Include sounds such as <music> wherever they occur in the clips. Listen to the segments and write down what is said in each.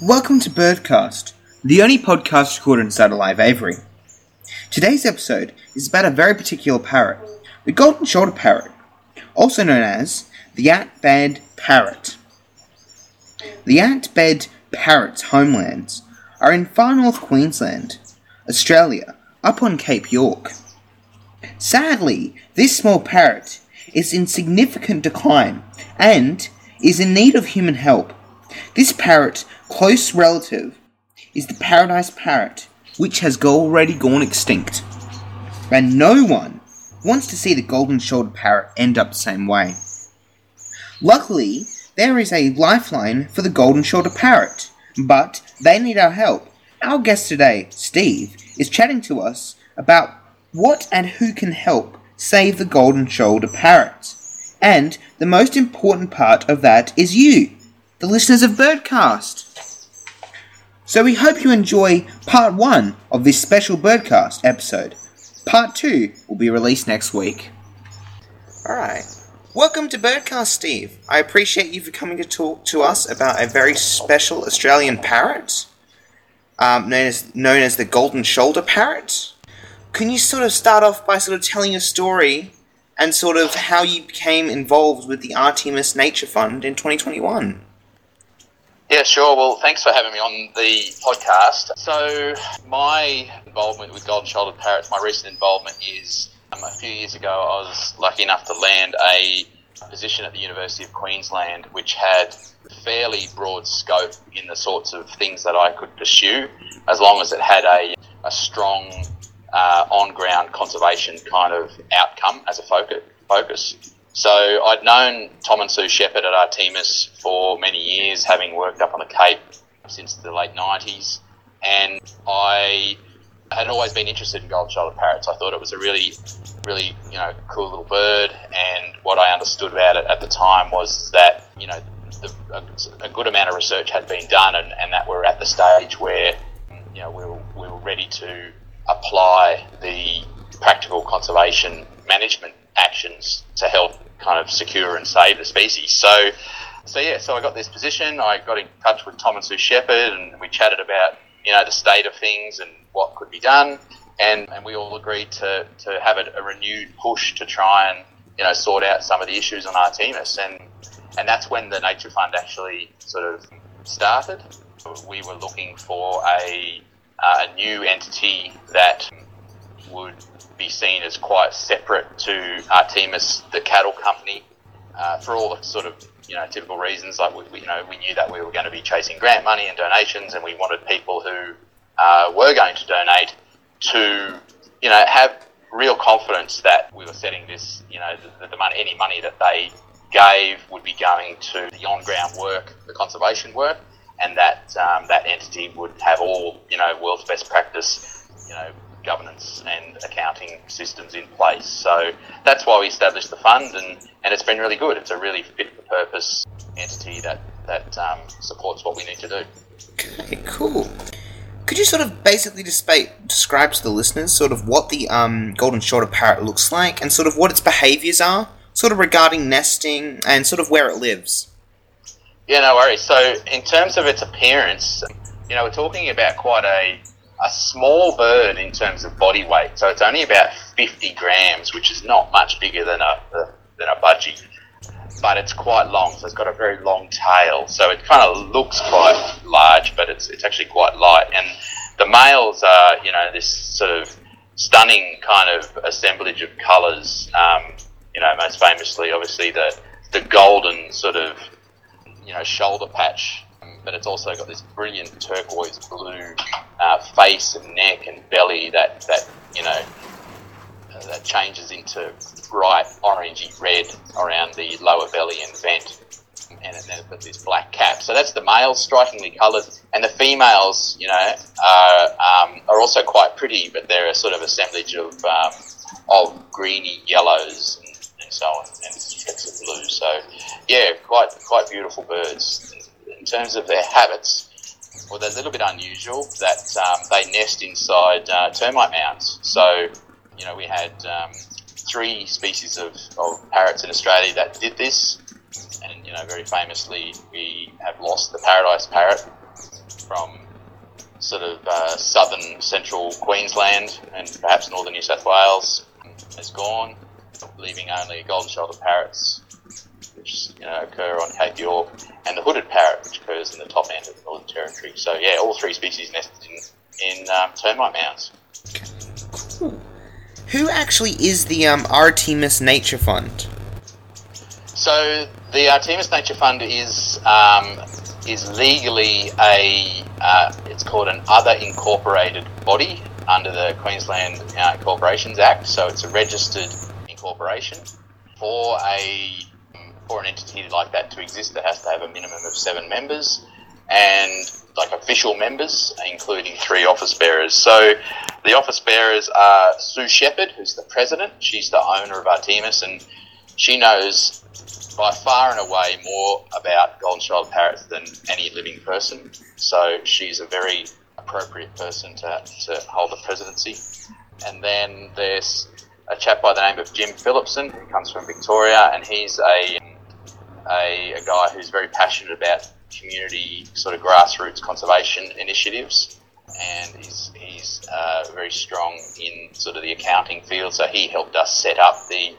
Welcome to Birdcast, the only podcast recorded inside a live aviary. Today's episode is about a very particular parrot, the golden shoulder parrot, also known as the Ant-bed parrot. The Ant-bed parrot's homelands are in far north Queensland, Australia, up on Cape York. Sadly, this small parrot is in significant decline and is in need of human help. This parrot close relative is the paradise parrot, which has already gone extinct. And no one wants to see the golden shouldered parrot end up the same way. Luckily, there is a lifeline for the golden shouldered parrot, but they need our help. Our guest today, Steve, is chatting to us about what and who can help save the golden shouldered parrot. And the most important part of that is you, the listeners of Birdcast. So we hope you enjoy part one of this special Birdcast episode. Part two will be released next week. Alright. Welcome to Birdcast, Steve. I appreciate you for coming to talk to us about a very special Australian parrot, um, known as known as the golden shoulder parrot. Can you sort of start off by sort of telling your story and sort of how you became involved with the Artemis Nature Fund in 2021? Yeah, sure. Well, thanks for having me on the podcast. So, my involvement with golden shouldered parrots, my recent involvement is um, a few years ago, I was lucky enough to land a position at the University of Queensland, which had fairly broad scope in the sorts of things that I could pursue, as long as it had a, a strong uh, on ground conservation kind of outcome as a focus. So I'd known Tom and Sue Shepherd at Artemis for many years, having worked up on the Cape since the late 90s, and I had always been interested in golden shouldered parrots. I thought it was a really, really, you know, cool little bird, and what I understood about it at the time was that, you know, the, a, a, good amount of research had been done, and, and that we're at the stage where, you know, we were, we were ready to apply the practical conservation management actions to help kind of secure and save the species. So, so yeah, so I got this position. I got in touch with Tom and Sue Shepherd, and we chatted about you know the state of things and what could be done, and, and we all agreed to, to have a, a renewed push to try and you know sort out some of the issues on Artemis, and and that's when the Nature Fund actually sort of started. We were looking for a uh, a new entity that would be seen as quite separate to Artemis, the cattle company, uh, for all the sort of you know typical reasons. Like we, we, you know we knew that we were going to be chasing grant money and donations, and we wanted people who uh, were going to donate to you know have real confidence that we were setting this you know the, the money any money that they gave would be going to the on ground work, the conservation work, and that um, that entity would have all you know world's best practice, you know governance and accounting systems in place. So that's why we established the fund, and, and it's been really good. It's a really fit for purpose entity that that um, supports what we need to do. Okay, cool. Could you sort of basically describe to the listeners sort of what the um, golden shoulder parrot looks like and sort of what its behaviours are, sort of regarding nesting and sort of where it lives? Yeah, no worries. So, in terms of its appearance, you know, we're talking about quite a, a small bird in terms of body weight. So, it's only about 50 grams, which is not much bigger than a, than a budgie. But it's quite long, so it's got a very long tail. So, it kind of looks quite large, but it's, it's actually quite light. And the males are, you know, this sort of stunning kind of assemblage of colours. Um, you know, most famously, obviously, the, the golden sort of you know shoulder patch, but it's also got this brilliant turquoise blue uh, face and neck and belly that that you know uh, that changes into bright orangey red around the lower belly and vent. And then with this black cap. So that's the males, strikingly coloured, and the females, you know, are, um, are also quite pretty, but they're a sort of assemblage of um, of greeny yellows and so on, and strips of blue. So, yeah, quite quite beautiful birds. In terms of their habits, well, they're a little bit unusual that um, they nest inside uh, termite mounds. So, you know, we had um, three species of, of parrots in Australia that did this, and you know, very famously, we have lost the paradise parrot from sort of uh, southern central Queensland and perhaps northern New South Wales has gone, leaving only golden shouldered parrots, which you know occur on Cape York, and the hooded parrot, which occurs in the. So yeah, all three species nested in in um, termite mounds. Cool. Who actually is the um, Artemis Nature Fund? So the Artemis Nature Fund is um, is legally a uh, it's called an other incorporated body under the Queensland uh, Corporations Act. So it's a registered incorporation for a for an entity like that to exist. It has to have a minimum of seven members and like official members, including three office bearers. So the office bearers are Sue Shepherd, who's the president. She's the owner of Artemis, and she knows by far and away more about golden shouldered parrots than any living person. So she's a very appropriate person to, to hold the presidency. And then there's a chap by the name of Jim Phillipson who comes from Victoria, and he's a, a, a guy who's very passionate about community sort of grassroots conservation initiatives, and he's he's uh, very strong in sort of the accounting field. So he helped us set up the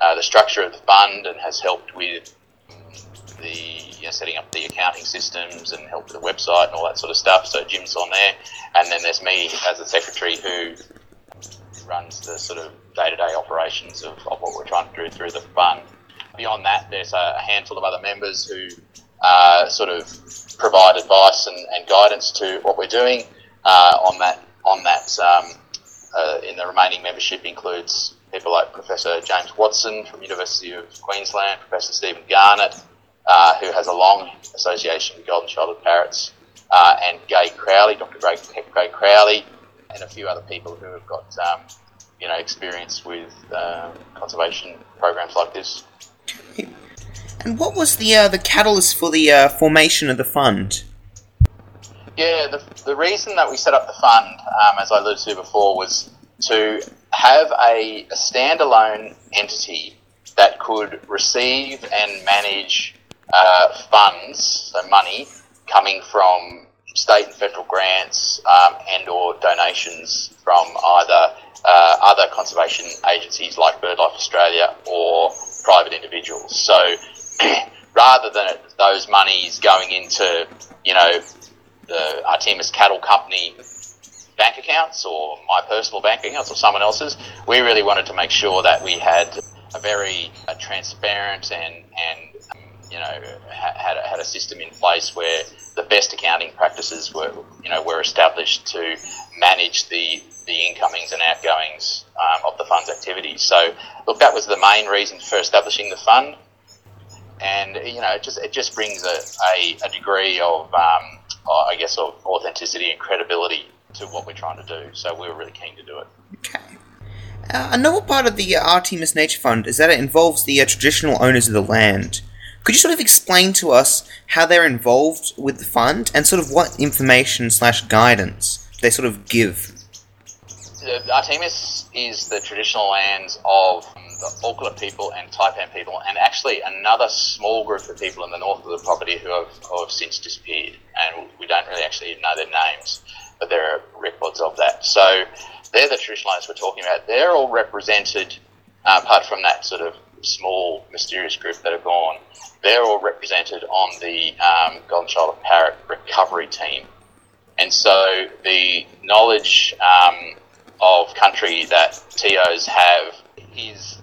uh, the structure of the fund and has helped with the you know, setting up the accounting systems and helped with the website and all that sort of stuff. So Jim's on there, and then there's me as the secretary who runs the sort of day-to-day operations of, of what we're trying to do through the fund. Beyond that, there's a handful of other members who uh, sort of provide advice and, and, guidance to what we're doing uh, on that. On that, um, uh, in the remaining membership includes people like Professor James Watson from University of Queensland, Professor Stephen Garnett, uh, who has a long association with golden shouldered parrots, uh, and Gay Crowley, Dr. Gay Crowley, and a few other people who have got um, you know experience with um, conservation programs like this. And what was the uh, the catalyst for the uh, formation of the fund? Yeah, the, the reason that we set up the fund, um, as I alluded to before, was to have a, a standalone entity that could receive and manage uh, funds, so money coming from state and federal grants um, and or donations from either uh, other conservation agencies like BirdLife Australia or private individuals. So <coughs> rather than those monies going into, you know, the Artemis Cattle Company bank accounts or my personal bank accounts or someone else's, we really wanted to make sure that we had a very uh, transparent and, and um, you know, had, had a system in place where the best accounting practices were, you know, were established to manage the, the incomings and outgoings um, of the fund's activities. So, look, that was the main reason for establishing the fund and you know, it just it just brings a, a, a degree of, um, I guess, of authenticity and credibility to what we're trying to do. So we were really keen to do it. Okay. Uh, another part of the uh, Artemis Nature Fund is that it involves the uh, traditional owners of the land. Could you sort of explain to us how they're involved with the fund and sort of what information slash guidance they sort of give? Artemis is the traditional lands of the Olkola people and Thaypan people, and actually another small group of people in the north of the property who have, who have since disappeared, and we don't really actually know their names, but there are records of that. So they're the traditional owners we're talking about. They're all represented, uh, apart from that sort of small mysterious group that have gone. They're all represented on the um, Golden Shoulder Parrot recovery team, and so the knowledge um, of country that TOs have is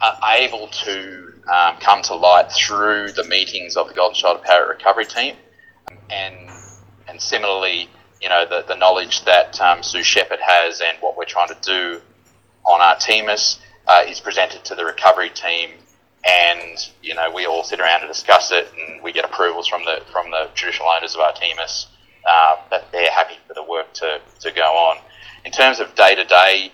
are able to um, come to light through the meetings of the Golden Shoulder Parrot Recovery Team, and and similarly, you know, the, the knowledge that um, Sue Shepherd has and what we're trying to do on Artemis uh, is presented to the recovery team, and you know, we all sit around and discuss it, and we get approvals from the from the traditional owners of Artemis uh, that they're happy for the work to, to go on. In terms of day to day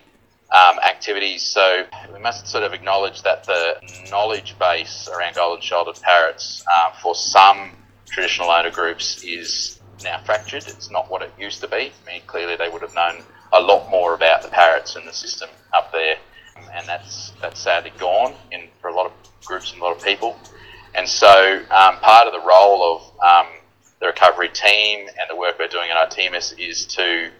um, activities. So we must sort of acknowledge that the knowledge base around golden shouldered parrots uh, for some traditional owner groups is now fractured. It's not what it used to be. I mean, clearly they would have known a lot more about the parrots and the system up there, and that's that's sadly gone in for a lot of groups and a lot of people. And so um, part of the role of um, the recovery team and the work we're doing at Artemis is to,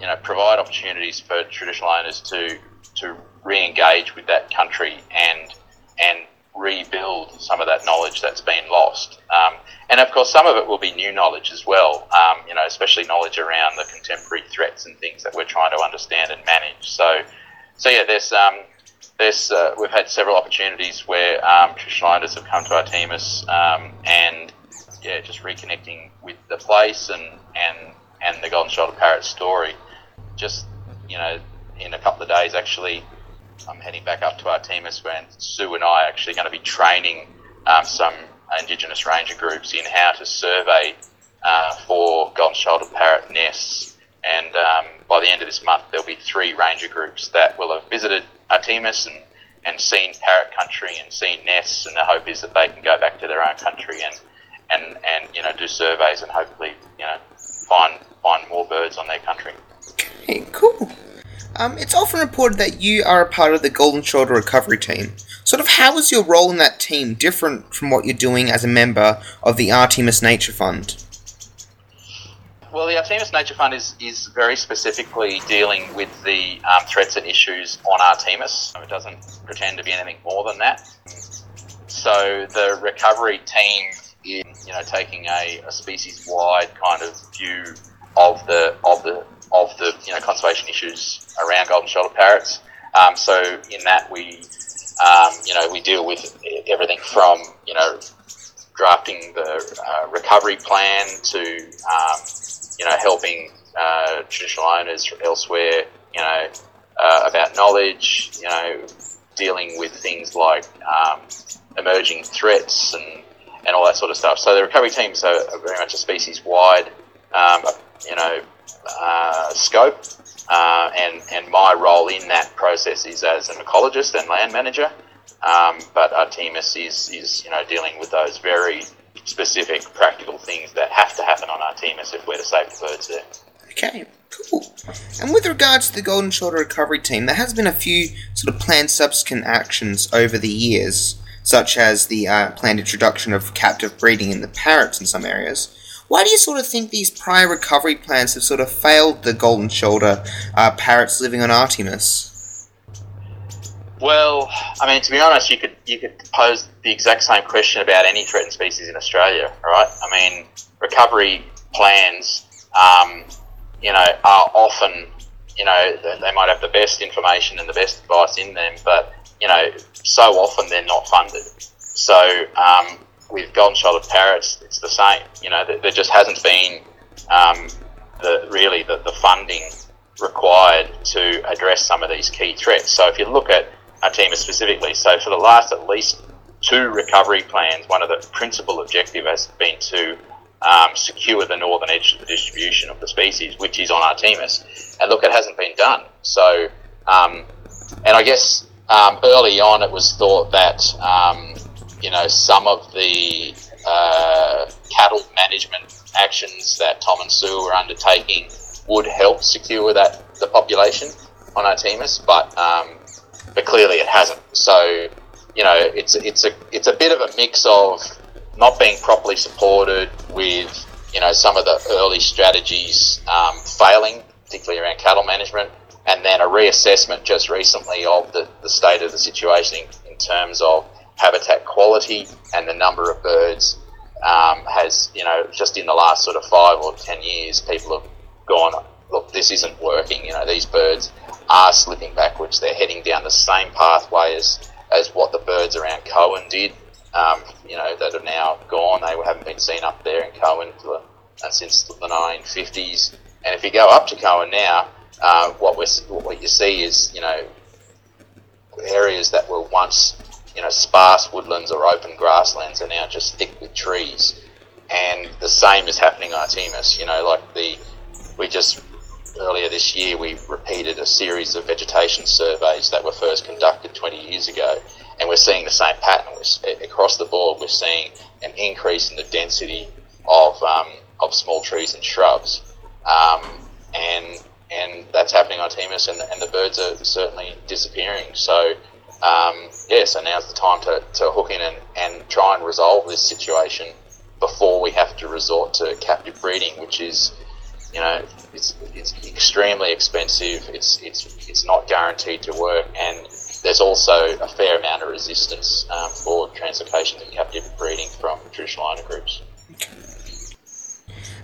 you know, provide opportunities for traditional owners to to re-engage with that country and and rebuild some of that knowledge that's been lost. Um, and of course, some of it will be new knowledge as well. Um, you know, especially knowledge around the contemporary threats and things that we're trying to understand and manage. So, so yeah, there's um, there's uh, we've had several opportunities where um, traditional owners have come to Artemis um, and yeah, just reconnecting with the place and and and the golden shoulder parrot story. Just you know, in a couple of days, actually, I'm heading back up to Artemis, where Sue and I are actually going to be training um, some Indigenous ranger groups in how to survey uh, for golden shoulder parrot nests. And um, by the end of this month, there'll be three ranger groups that will have visited Artemis and, and seen parrot country and seen nests. And the hope is that they can go back to their own country and and, and you know do surveys and hopefully you know find find more birds on their country. Okay, cool. Um, it's often reported that you are a part of the Golden Shoulder Recovery Team. Sort of, how is your role in that team different from what you're doing as a member of the Artemis Nature Fund? Well, the Artemis Nature Fund is, is very specifically dealing with the um, threats and issues on Artemis. It doesn't pretend to be anything more than that. So the recovery team is, you know, taking a, a species-wide kind of view of the of the of the you know conservation issues around golden shoulder parrots. Um, so in that we um, you know we deal with everything from you know drafting the uh, recovery plan to um, you know helping uh, traditional owners elsewhere you know uh, about knowledge you know dealing with things like um, emerging threats and and all that sort of stuff. So the recovery teams are very much a species wide um, you know uh, scope, uh, and and my role in that process is as an ecologist and land manager. Um, but Artemis is is you know dealing with those very specific practical things that have to happen on Artemis if we're to save the birds there. Okay, cool. And with regards to the Golden Shoulder Recovery Team, there has been a few sort of planned subsequent actions over the years, such as the uh, planned introduction of captive breeding in the parrots in some areas. Why do you sort of think these prior recovery plans have sort of failed the golden shoulder uh, parrots living on Artemis? Well, I mean, to be honest, you could you could pose the exact same question about any threatened species in Australia, right? I mean, recovery plans, um, you know, are often, you know, they might have the best information and the best advice in them, but you know, so often they're not funded. So um, with golden shouldered parrots, it's the same. You know, there, there just hasn't been um, the really the, the funding required to address some of these key threats. So if you look at Artemis specifically, so for the last at least two recovery plans, one of the principal objective has been to um, secure the northern edge of the distribution of the species, which is on Artemis. And look, it hasn't been done. So, um, and I guess um, early on it was thought that um, you know, some of the uh, cattle management actions that Tom and Sue were undertaking would help secure that the population on Artemis, but um, but clearly it hasn't. So you know, it's it's a it's a bit of a mix of not being properly supported with you know some of the early strategies um, failing, particularly around cattle management, and then a reassessment just recently of the, the state of the situation in, in terms of habitat quality and the number of birds um, has, you know, just in the last sort of five or ten years, people have gone, look, this isn't working. You know, these birds are slipping backwards. They're heading down the same pathway as, as what the birds around Coen did, um, you know, that are now gone. They haven't been seen up there in Coen the, uh, since the 1950s. And if you go up to Coen now, uh, what, we what you see is, you know, areas that were once you know, sparse woodlands or open grasslands are now just thick with trees. And the same is happening on Artemis. You know, like the we just earlier this year we repeated a series of vegetation surveys that were first conducted 20 years ago, and we're seeing the same pattern. We're, across the board, we're seeing an increase in the density of um, of small trees and shrubs, um, and and that's happening on Artemis, and, and the birds are certainly disappearing. So um, yeah, so now's the time to, to hook in and, and try and resolve this situation before we have to resort to captive breeding, which is, you know, it's, it's extremely expensive. It's it's it's not guaranteed to work, and there's also a fair amount of resistance um, for translocations in captive breeding from traditional owner groups.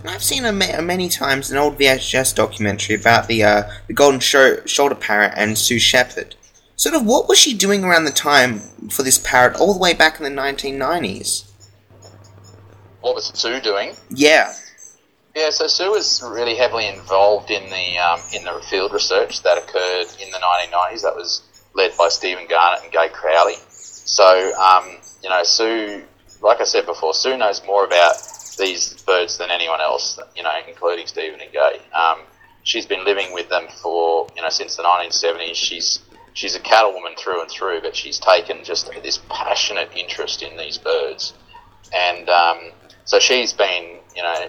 I've seen a, ma- many times an old VHS documentary about the uh, the golden Sho- shoulder parrot and Sue Shepherd. Sort of, what was she doing around the time for this parrot, all the way back in the 1990s? What was Sue doing? Yeah. Yeah, so Sue was really heavily involved in the um, in the field research that occurred in the 1990s. That was led by Stephen Garnett and Gay Crowley. So, um, you know, Sue, like I said before, Sue knows more about these birds than anyone else, you know, including Stephen and Gay. Um, she's been living with them for, you know, since the 1970s. She's she's a cattlewoman through and through, but she's taken just this passionate interest in these birds, and um, so she's been, you know,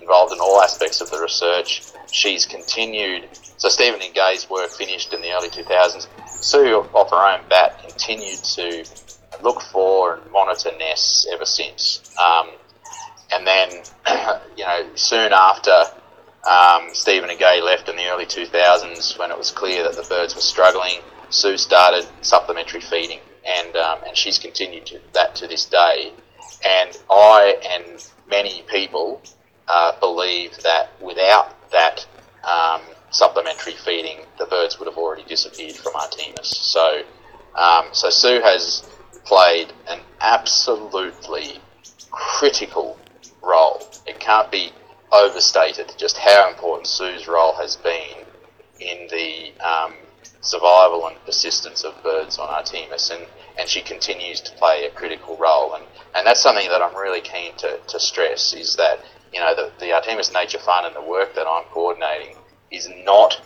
involved in all aspects of the research. She's continued. So Stephen and Gay's work finished in the early 2000s. Sue, off her own bat, continued to look for and monitor nests ever since. Um, and then, <clears throat> you know, soon after um, Stephen and Gay left in the early 2000s, when it was clear that the birds were struggling, Sue started supplementary feeding, and um, and she's continued to that to this day. And I and many people uh, believe that without that um, supplementary feeding, the birds would have already disappeared from Artemis. So, um, so Sue has played an absolutely critical role. It can't be overstated just how important Sue's role has been in the um, survival and persistence of birds on Artemis, and, and she continues to play a critical role. And, and that's something that I'm really keen to, to stress is that you know the, the Artemis Nature Fund and the work that I'm coordinating is not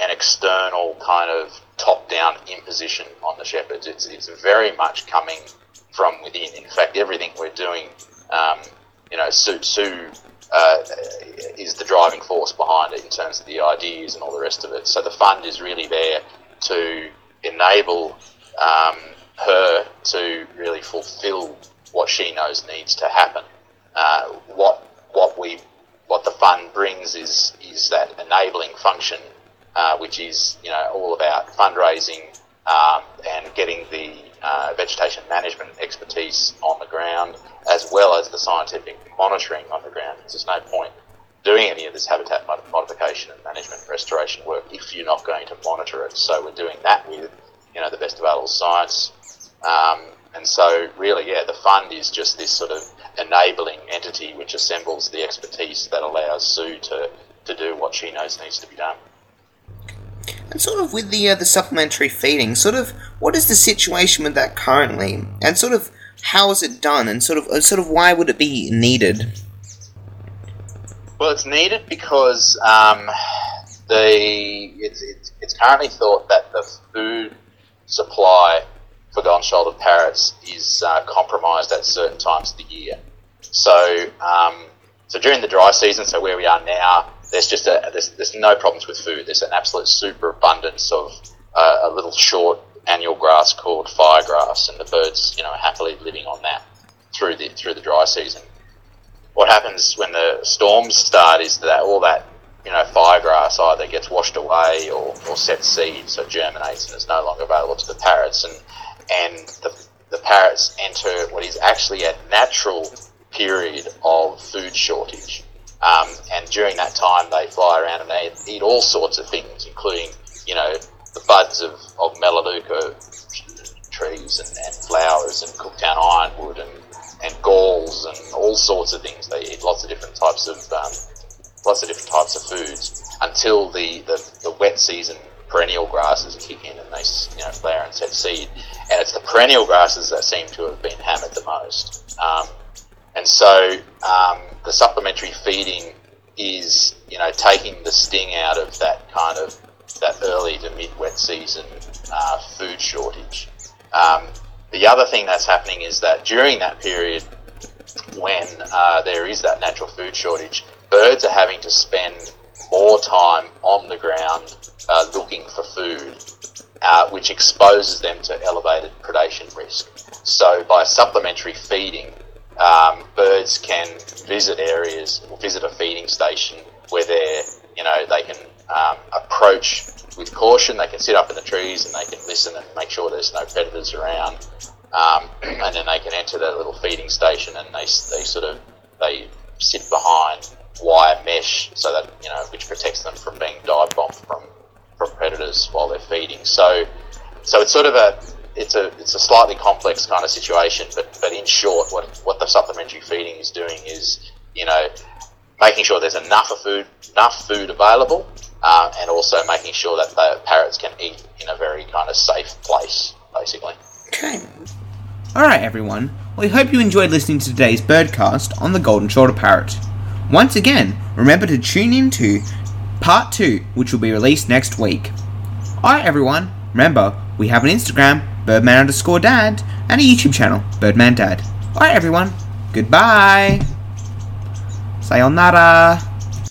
an external kind of top-down imposition on the shepherds. It's, it's very much coming from within. In fact, everything we're doing, um, you know, Sue, Sue uh, is the driving force behind it in terms of the ideas and all the rest of it. So the fund is really there to enable um, her to really fulfil what she knows needs to happen. Uh, what what we what the fund brings is is that enabling function, uh, which is you know all about fundraising um, and getting the uh, vegetation management expertise on the ground, as well as the scientific monitoring on the ground. There's no point doing any of this habitat modification and management restoration work if you're not going to monitor it. So we're doing that with you know the best available science. Um, and so, really, yeah, the fund is just this sort of enabling entity which assembles the expertise that allows Sue to, to do what she knows needs to be done. And sort of with the uh, the supplementary feeding, sort of what is the situation with that currently, and sort of how is it done, and sort of sort of why would it be needed? Well, it's needed because um, the it's, it's, it's currently thought that the food supply for golden-shouldered parrots is uh, compromised at certain times of the year. So, um, so during the dry season, so where we are now, there's just a, there's, there's no problems with food. There's an absolute superabundance of uh, a little short annual grass called firegrass, and the birds, you know, happily living on that through the through the dry season. What happens when the storms start is that all that you know firegrass either gets washed away or, or sets seed, so germinates and is no longer available to the parrots, and and the, the parrots enter what is actually a natural period of food shortage. Um, and during that time, they fly around and they eat all sorts of things, including, you know, the buds of, of Melaleuca trees and, and flowers and Cooktown ironwood and, and galls and all sorts of things. They eat lots of different types of um, lots of different types of foods until the, the, the wet season perennial grasses kick in and they you know flower and set seed. And it's the perennial grasses that seem to have been hammered the most. Um, and so um, the supplementary feeding is, you know, taking the sting out of that kind of that early to mid wet season uh, food shortage. Um, the other thing that's happening is that during that period, when uh, there is that natural food shortage, birds are having to spend more time on the ground uh, looking for food, uh, which exposes them to elevated predation risk. So, by supplementary feeding, um, birds can visit areas, or visit a feeding station where they're, you know, they can um, approach with caution. They can sit up in the trees and they can listen and make sure there's no predators around. Um, <clears throat> and then they can enter their little feeding station and they, they sort of they sit behind wire mesh so that you know which protects them from being dive bombed from from predators while they're feeding. So so it's sort of a it's a it's a slightly complex kind of situation, but but in short, what what the supplementary feeding is doing is you know making sure there's enough of food enough food available, uh, and also making sure that the parrots can eat in a very kind of safe place, basically. Okay. Alright, everyone. We hope you enjoyed listening to today's birdcast on the golden shoulder parrot. Once again, remember to tune in to part 2, which will be released next week. Alright, everyone. Remember, we have an Instagram, Birdman underscore dad, and a YouTube channel, Birdman Dad. Alright, everyone. Goodbye. Sayonara.